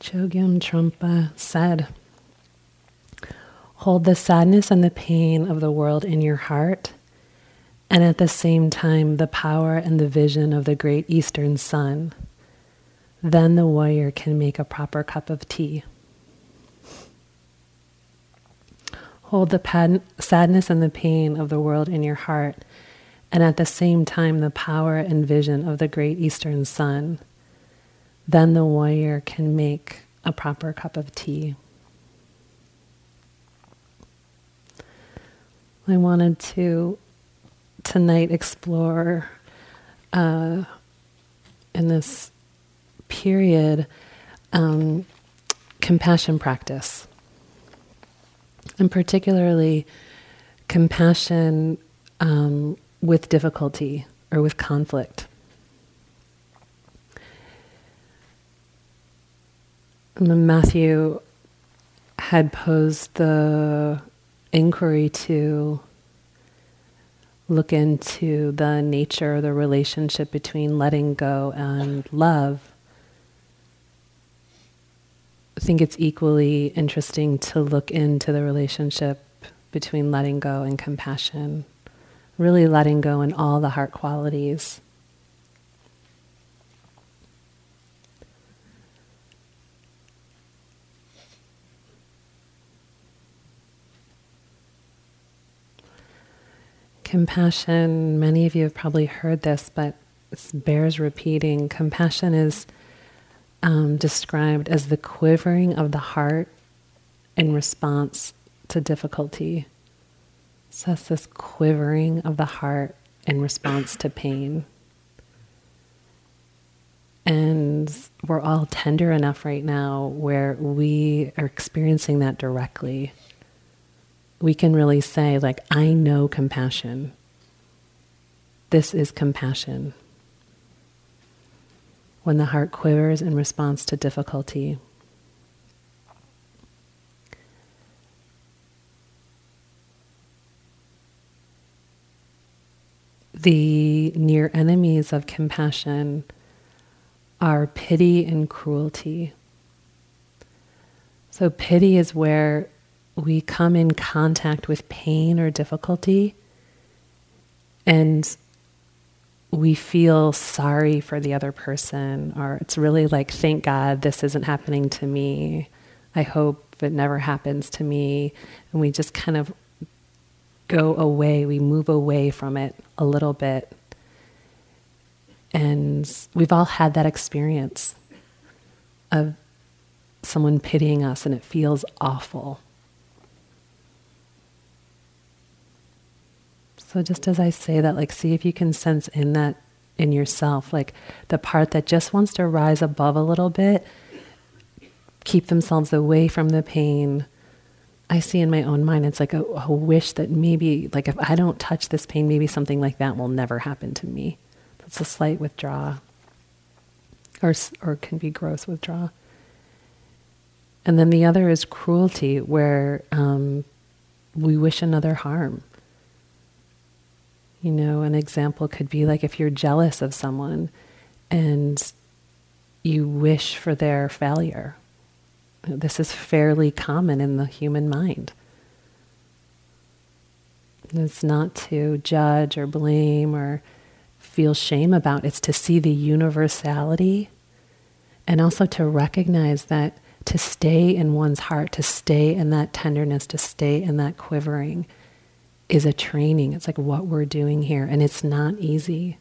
Chogyam Trungpa said, Hold the sadness and the pain of the world in your heart, and at the same time, the power and the vision of the great eastern sun. Then the warrior can make a proper cup of tea. Hold the pad- sadness and the pain of the world in your heart, and at the same time, the power and vision of the great eastern sun. Then the warrior can make a proper cup of tea. I wanted to tonight explore uh, in this period um, compassion practice, and particularly compassion um, with difficulty or with conflict. Matthew had posed the inquiry to look into the nature, the relationship between letting go and love. I think it's equally interesting to look into the relationship between letting go and compassion, really letting go in all the heart qualities. Compassion, many of you have probably heard this, but it bears repeating. Compassion is um, described as the quivering of the heart in response to difficulty. So this quivering of the heart in response to pain. And we're all tender enough right now where we are experiencing that directly we can really say, like, I know compassion. This is compassion. When the heart quivers in response to difficulty. The near enemies of compassion are pity and cruelty. So, pity is where we come in contact with pain or difficulty and we feel sorry for the other person, or it's really like, thank God this isn't happening to me. I hope it never happens to me. And we just kind of go away, we move away from it a little bit. And we've all had that experience of someone pitying us, and it feels awful. So just as I say that, like, see if you can sense in that in yourself, like the part that just wants to rise above a little bit, keep themselves away from the pain. I see in my own mind, it's like a, a wish that maybe, like, if I don't touch this pain, maybe something like that will never happen to me. That's a slight withdrawal, or or can be gross withdrawal. And then the other is cruelty, where um, we wish another harm. You know, an example could be like if you're jealous of someone and you wish for their failure. This is fairly common in the human mind. It's not to judge or blame or feel shame about, it's to see the universality and also to recognize that to stay in one's heart, to stay in that tenderness, to stay in that quivering is a training. It's like what we're doing here, and it's not easy.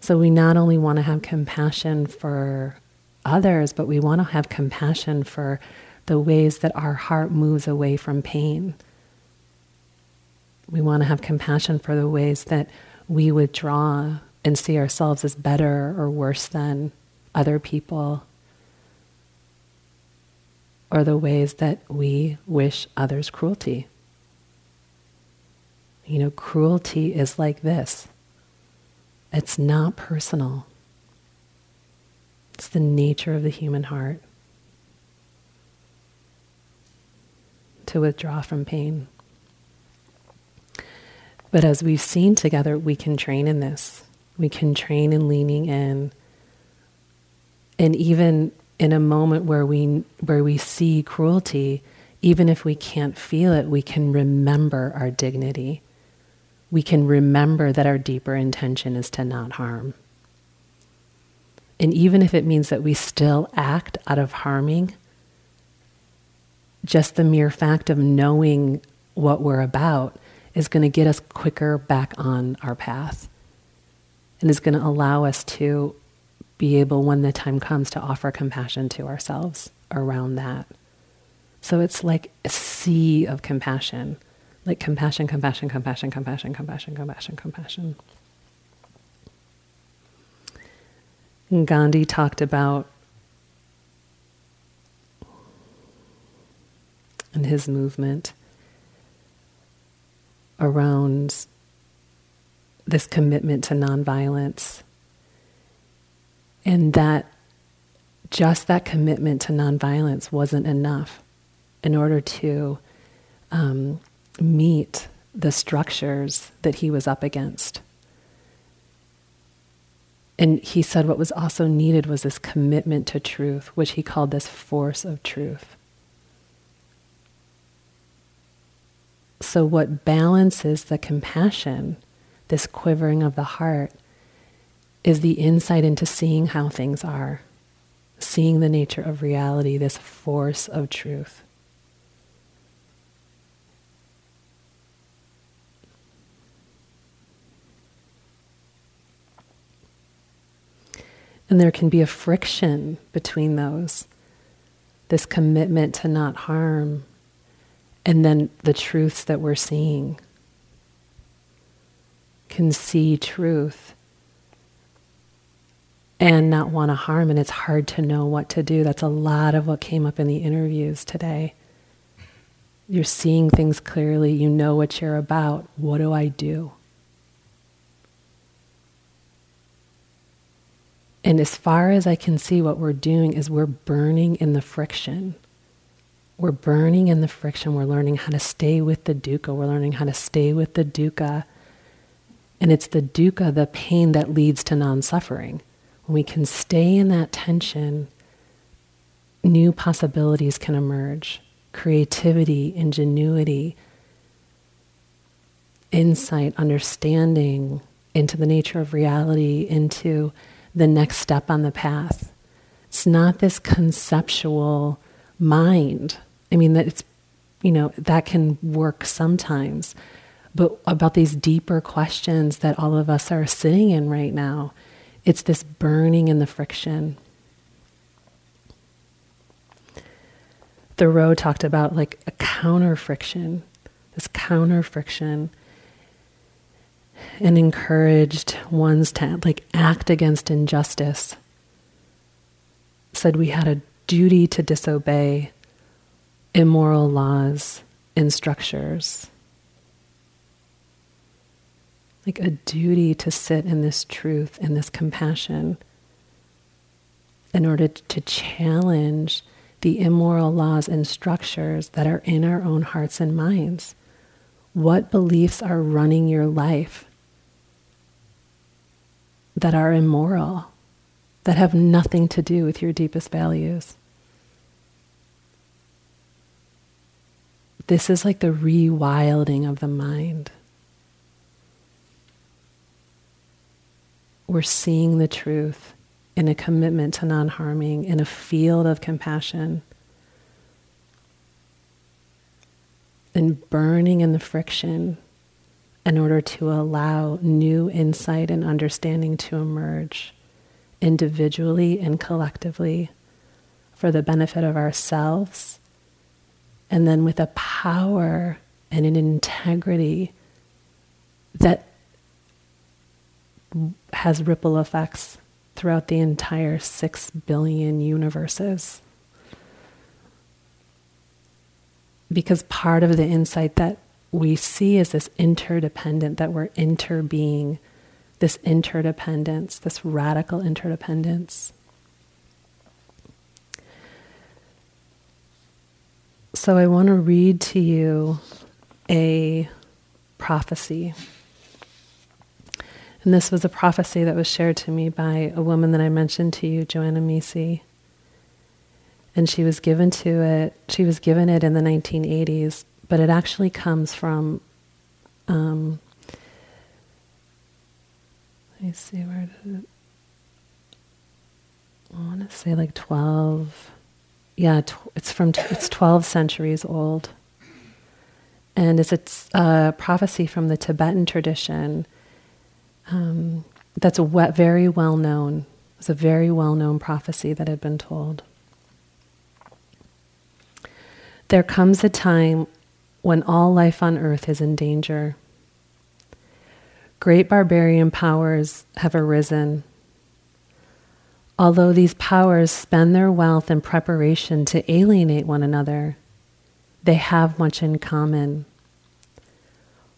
So we not only want to have compassion for others, but we want to have compassion for the ways that our heart moves away from pain. We want to have compassion for the ways that we withdraw and see ourselves as better or worse than other people, or the ways that we wish others cruelty. You know, cruelty is like this it's not personal, it's the nature of the human heart to withdraw from pain. But as we've seen together, we can train in this. We can train in leaning in and even in a moment where we where we see cruelty, even if we can't feel it, we can remember our dignity. We can remember that our deeper intention is to not harm. And even if it means that we still act out of harming, just the mere fact of knowing what we're about is going to get us quicker back on our path and is going to allow us to be able, when the time comes, to offer compassion to ourselves around that. So it's like a sea of compassion like compassion, compassion, compassion, compassion, compassion, compassion, compassion. And Gandhi talked about in his movement around this commitment to nonviolence and that just that commitment to nonviolence wasn't enough in order to um, meet the structures that he was up against. And he said what was also needed was this commitment to truth, which he called this force of truth. So, what balances the compassion, this quivering of the heart, is the insight into seeing how things are, seeing the nature of reality, this force of truth. And there can be a friction between those this commitment to not harm, and then the truths that we're seeing. Can see truth and not want to harm, and it's hard to know what to do. That's a lot of what came up in the interviews today. You're seeing things clearly, you know what you're about. What do I do? And as far as I can see, what we're doing is we're burning in the friction. We're burning in the friction. We're learning how to stay with the dukkha. We're learning how to stay with the dukkha. And it's the dukkha, the pain, that leads to non suffering. When we can stay in that tension, new possibilities can emerge creativity, ingenuity, insight, understanding into the nature of reality, into the next step on the path. It's not this conceptual mind. I mean, that it's, you know, that can work sometimes, but about these deeper questions that all of us are sitting in right now, it's this burning in the friction. Thoreau talked about like a counter friction, this counter friction and encouraged ones to like act against injustice. Said we had a duty to disobey immoral laws and structures. Like a duty to sit in this truth and this compassion in order to challenge the immoral laws and structures that are in our own hearts and minds. What beliefs are running your life that are immoral, that have nothing to do with your deepest values? This is like the rewilding of the mind. We're seeing the truth in a commitment to non harming, in a field of compassion. and burning in the friction in order to allow new insight and understanding to emerge individually and collectively for the benefit of ourselves, and then with a power and an integrity that has ripple effects throughout the entire six billion universes. because part of the insight that we see is this interdependent, that we're interbeing, this interdependence, this radical interdependence. So I want to read to you a prophecy. And this was a prophecy that was shared to me by a woman that I mentioned to you, Joanna Macy. and she was given to it. She was given it in the 1980s, but it actually comes from. Um, let me see where did it. I want to say like 12. Yeah, tw- it's from t- it's 12 centuries old, and it's a prophecy from the Tibetan tradition. Um, that's a we- very well known. It's a very well known prophecy that had been told. There comes a time when all life on earth is in danger. Great barbarian powers have arisen. Although these powers spend their wealth in preparation to alienate one another, they have much in common.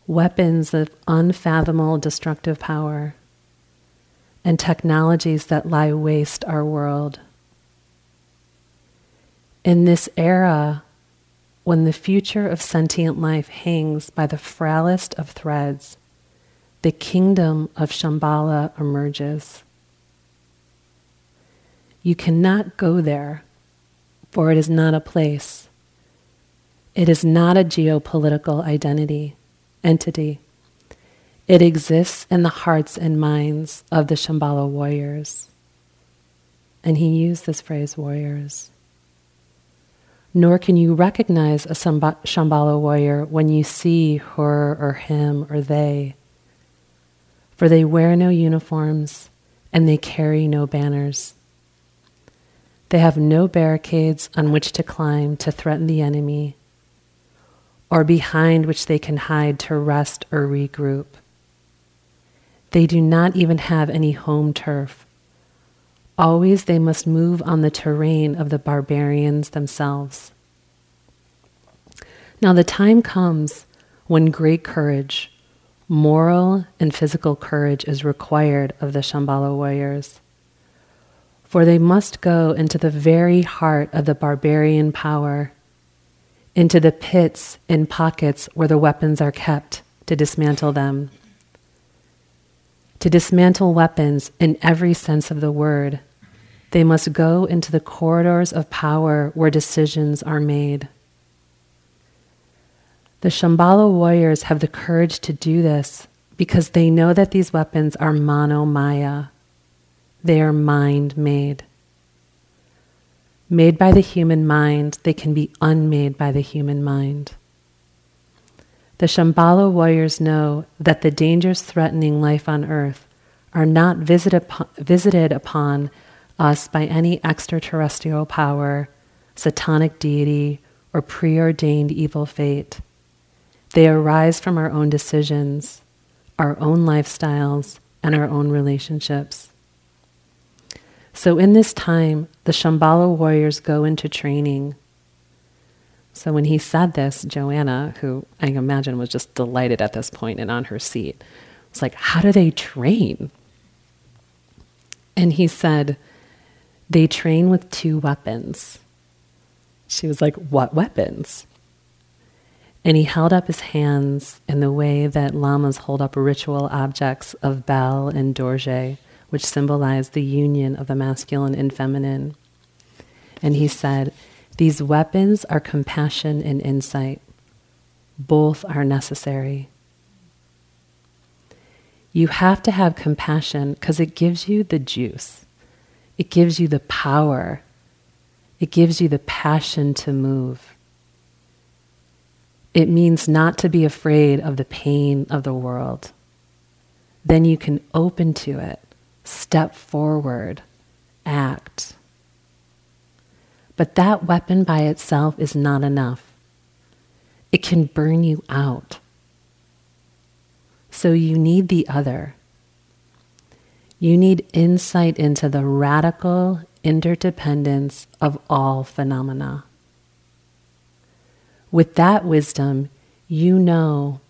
Weapons of unfathomable destructive power and technologies that lie waste our world. In this era, when the future of sentient life hangs by the frailest of threads, the kingdom of Shambhala emerges. You cannot go there, for it is not a place. It is not a geopolitical identity, entity. It exists in the hearts and minds of the Shambhala warriors. And he used this phrase, warriors nor can you recognize a Shambhala warrior when you see her or him or they. For they wear no uniforms and they carry no banners. They have no barricades on which to climb to threaten the enemy, or behind which they can hide to rest or regroup. They do not even have any home turf Always they must move on the terrain of the barbarians themselves. Now, the time comes when great courage, moral and physical courage, is required of the Shambhala warriors. For they must go into the very heart of the barbarian power, into the pits and pockets where the weapons are kept to dismantle them. To dismantle weapons in every sense of the word they must go into the corridors of power where decisions are made. The Shambhala warriors have the courage to do this because they know that these weapons are mano maya. They are mind made. Made by the human mind, they can be unmade by the human mind. The Shambhala warriors know that the dangers threatening life on earth are not visit upon, visited upon us by any extraterrestrial power, satanic deity, or preordained evil fate. They arise from our own decisions, our own lifestyles, and our own relationships. So, in this time, the Shambhala warriors go into training. So, when he said this, Joanna, who I imagine was just delighted at this point and on her seat, was like, How do they train? And he said, they train with two weapons. She was like, What weapons? And he held up his hands in the way that lamas hold up ritual objects of bell and dorje, which symbolize the union of the masculine and feminine. And he said, These weapons are compassion and insight. Both are necessary. You have to have compassion because it gives you the juice. It gives you the power. It gives you the passion to move. It means not to be afraid of the pain of the world. Then you can open to it, step forward, act. But that weapon by itself is not enough. It can burn you out. So you need the other. You need insight into the radical interdependence of all phenomena. With that wisdom, you know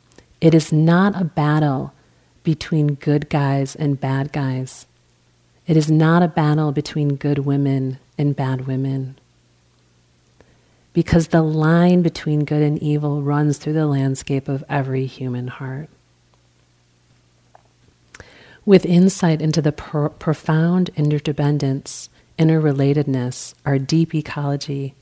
it is not a battle between good guys and bad guys. It is not a battle between good women and bad women. Because the line between good and evil runs through the landscape of every human heart with insight into the pro- profound interdependence interrelatedness, our deep ecology,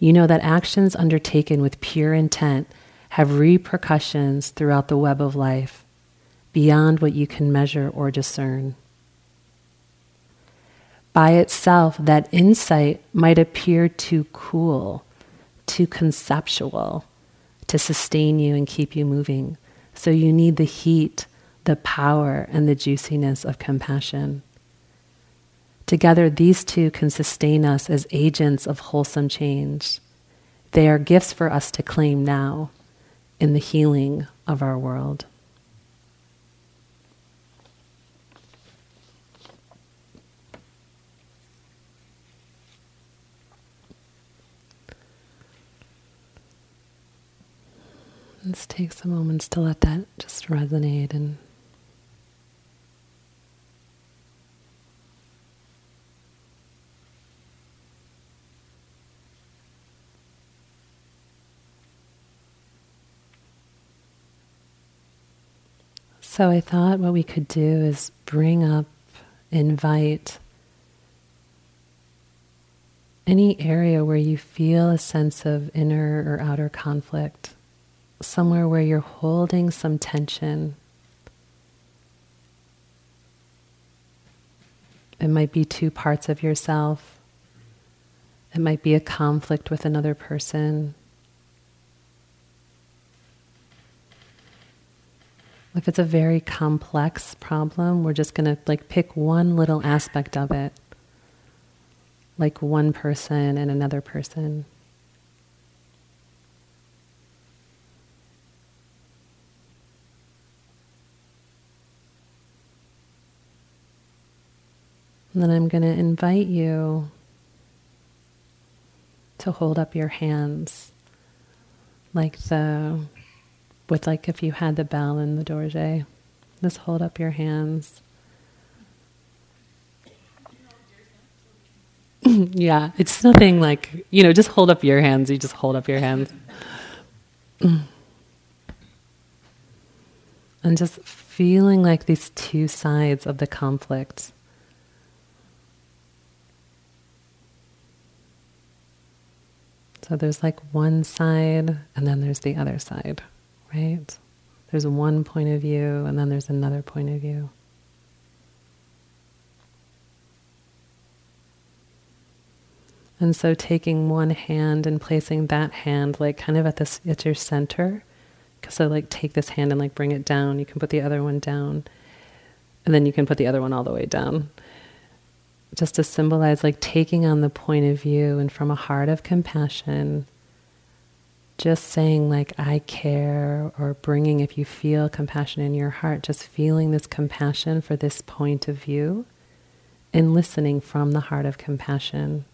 you know that actions undertaken with pure intent have repercussions throughout the web of life beyond what you can measure or discern. By itself, that insight might appear too cool, too conceptual to sustain you and keep you moving. So you need the heat, the power, and the juiciness of compassion. Together, these two can sustain us as agents of wholesome change. They are gifts for us to claim now in the healing of our world. Let's take some moments to let that just resonate and So I thought what we could do is bring up, invite any area where you feel a sense of inner or outer conflict, somewhere where you're holding some tension. It might be two parts of yourself. It might be a conflict with another person. If it's a very complex problem, we're just going to like pick one little aspect of it, like one person and another person. And then I'm going to invite you to hold up your hands like the with like if you had the bell and the dorje. Just hold up your hands. yeah, it's nothing like, you know, just hold up your hands. You just hold up your hands. and just feeling like these two sides of the conflict. So there's like one side, and then there's the other side right? There's one point of view, and then there's another point of view. And so taking one hand and placing that hand like kind of at this at your center. So like take this hand and like bring it down. You can put the other one down. And then you can put the other one all the way down. Just to symbolize like taking on the point of view and from a heart of compassion just saying like i care or bringing if you feel compassion in your heart just feeling this compassion for this point of view and listening from the heart of compassion.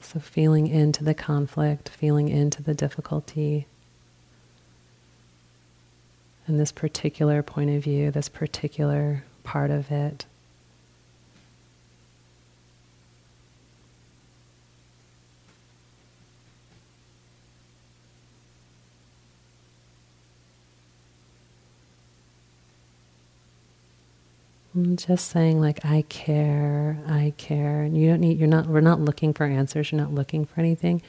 So feeling into the conflict feeling into the difficulty. And this particular point of view this particular part of it just saying like I care, I care. And you don't need you're not we're not looking for answers, you're not looking for anything.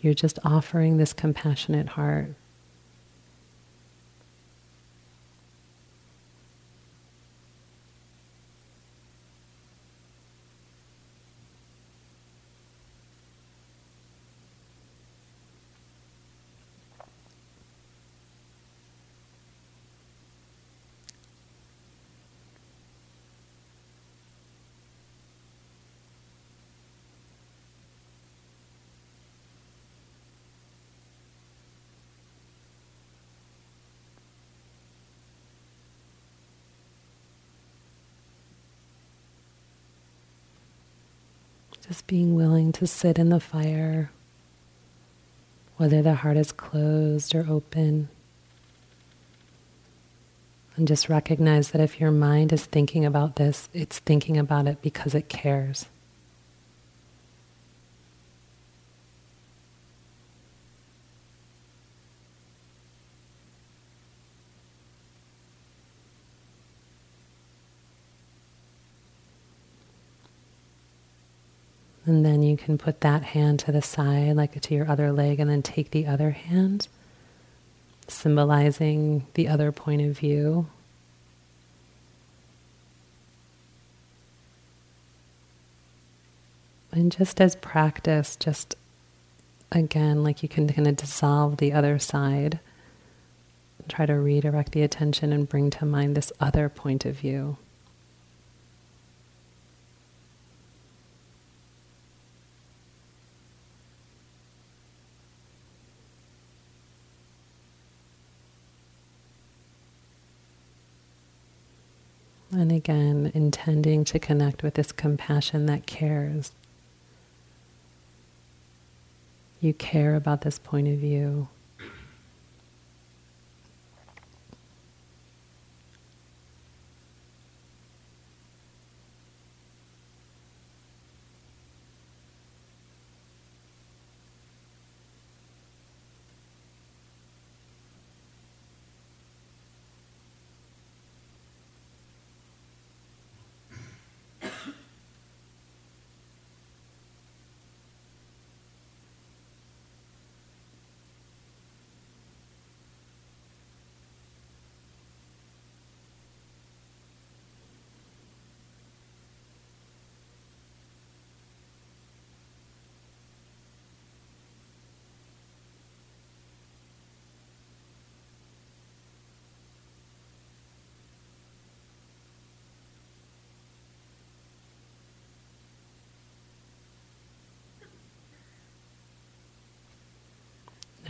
You're just offering this compassionate heart. Just being willing to sit in the fire, whether the heart is closed or open. And just recognize that if your mind is thinking about this, it's thinking about it because it cares. And then you can put that hand to the side, like to your other leg, and then take the other hand, symbolizing the other point of view. And just as practice, just again, like you can kind of dissolve the other side, try to redirect the attention and bring to mind this other point of view. And again, intending to connect with this compassion that cares. You care about this point of view.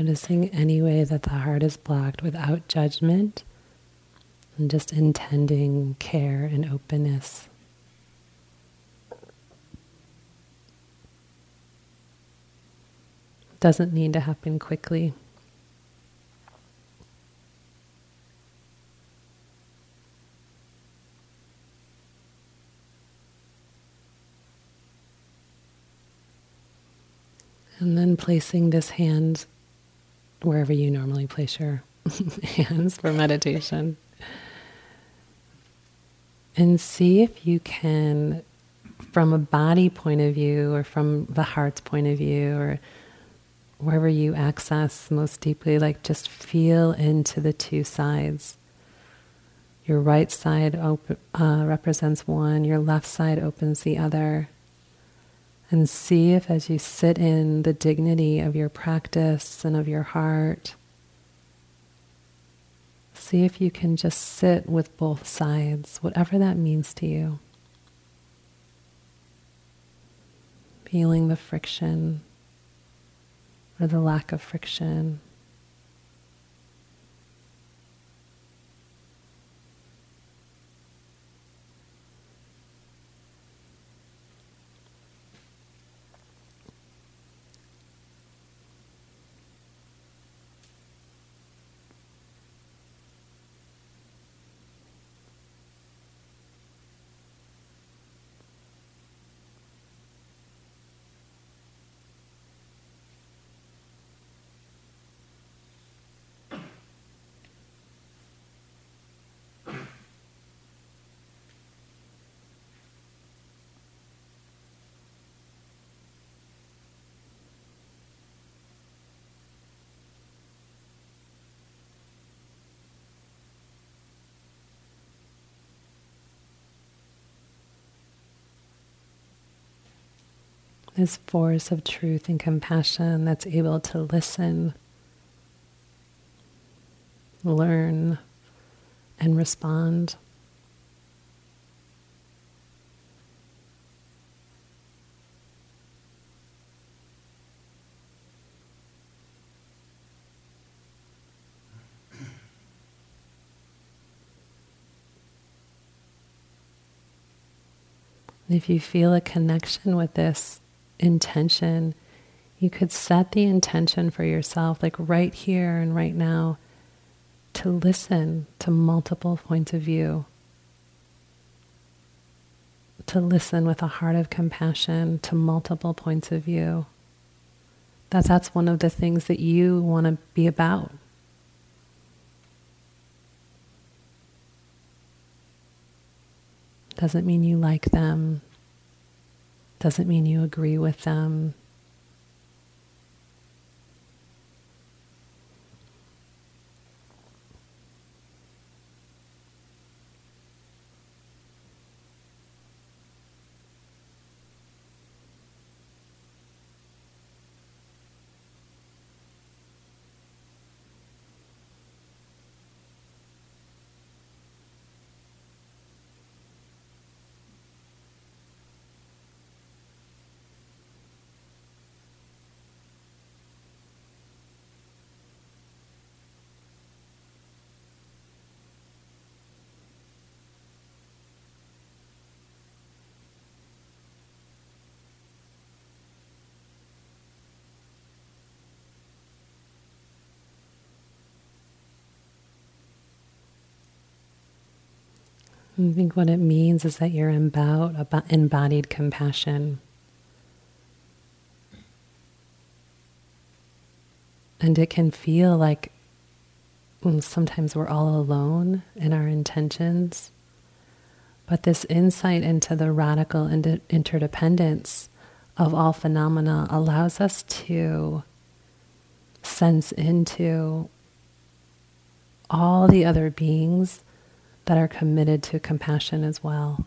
Noticing any way that the heart is blocked without judgment and just intending care and openness. Doesn't need to happen quickly. And then placing this hand wherever you normally place your hands for meditation. And see if you can, from a body point of view or from the heart's point of view or wherever you access most deeply, like just feel into the two sides. Your right side op- uh, represents one, your left side opens the other. And see if as you sit in the dignity of your practice and of your heart, see if you can just sit with both sides, whatever that means to you. Feeling the friction or the lack of friction. This force of truth and compassion that's able to listen, learn, and respond. if you feel a connection with this, intention, you could set the intention for yourself, like right here and right now, to listen to multiple points of view, to listen with a heart of compassion to multiple points of view. That that's one of the things that you want to be about. Doesn't mean you like them, Doesn't mean you agree with them. I think what it means is that you're about embodied compassion. And it can feel like sometimes we're all alone in our intentions. But this insight into the radical interdependence of all phenomena allows us to sense into all the other beings that are committed to compassion as well.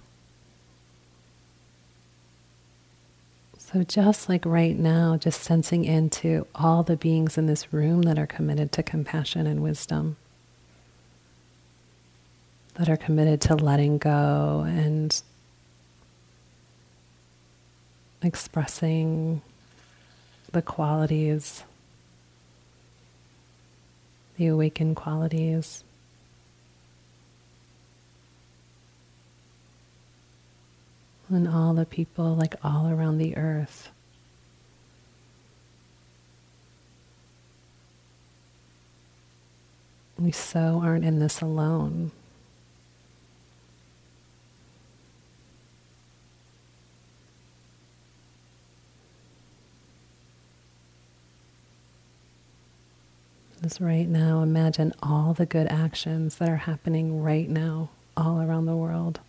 So, just like right now, just sensing into all the beings in this room that are committed to compassion and wisdom, that are committed to letting go and expressing the qualities, the awakened qualities. And all the people like all around the earth. We so aren't in this alone. Just right now, imagine all the good actions that are happening right now all around the world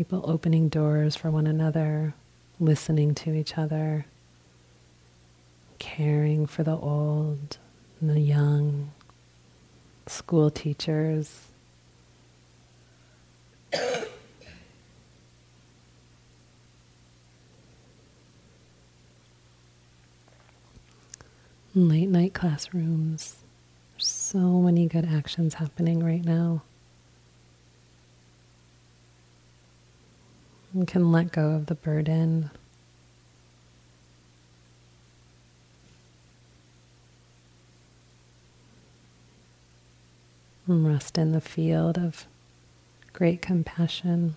people opening doors for one another, listening to each other, caring for the old and the young, school teachers. Late night classrooms. So many good actions happening right now. And can let go of the burden. And rest in the field of great compassion.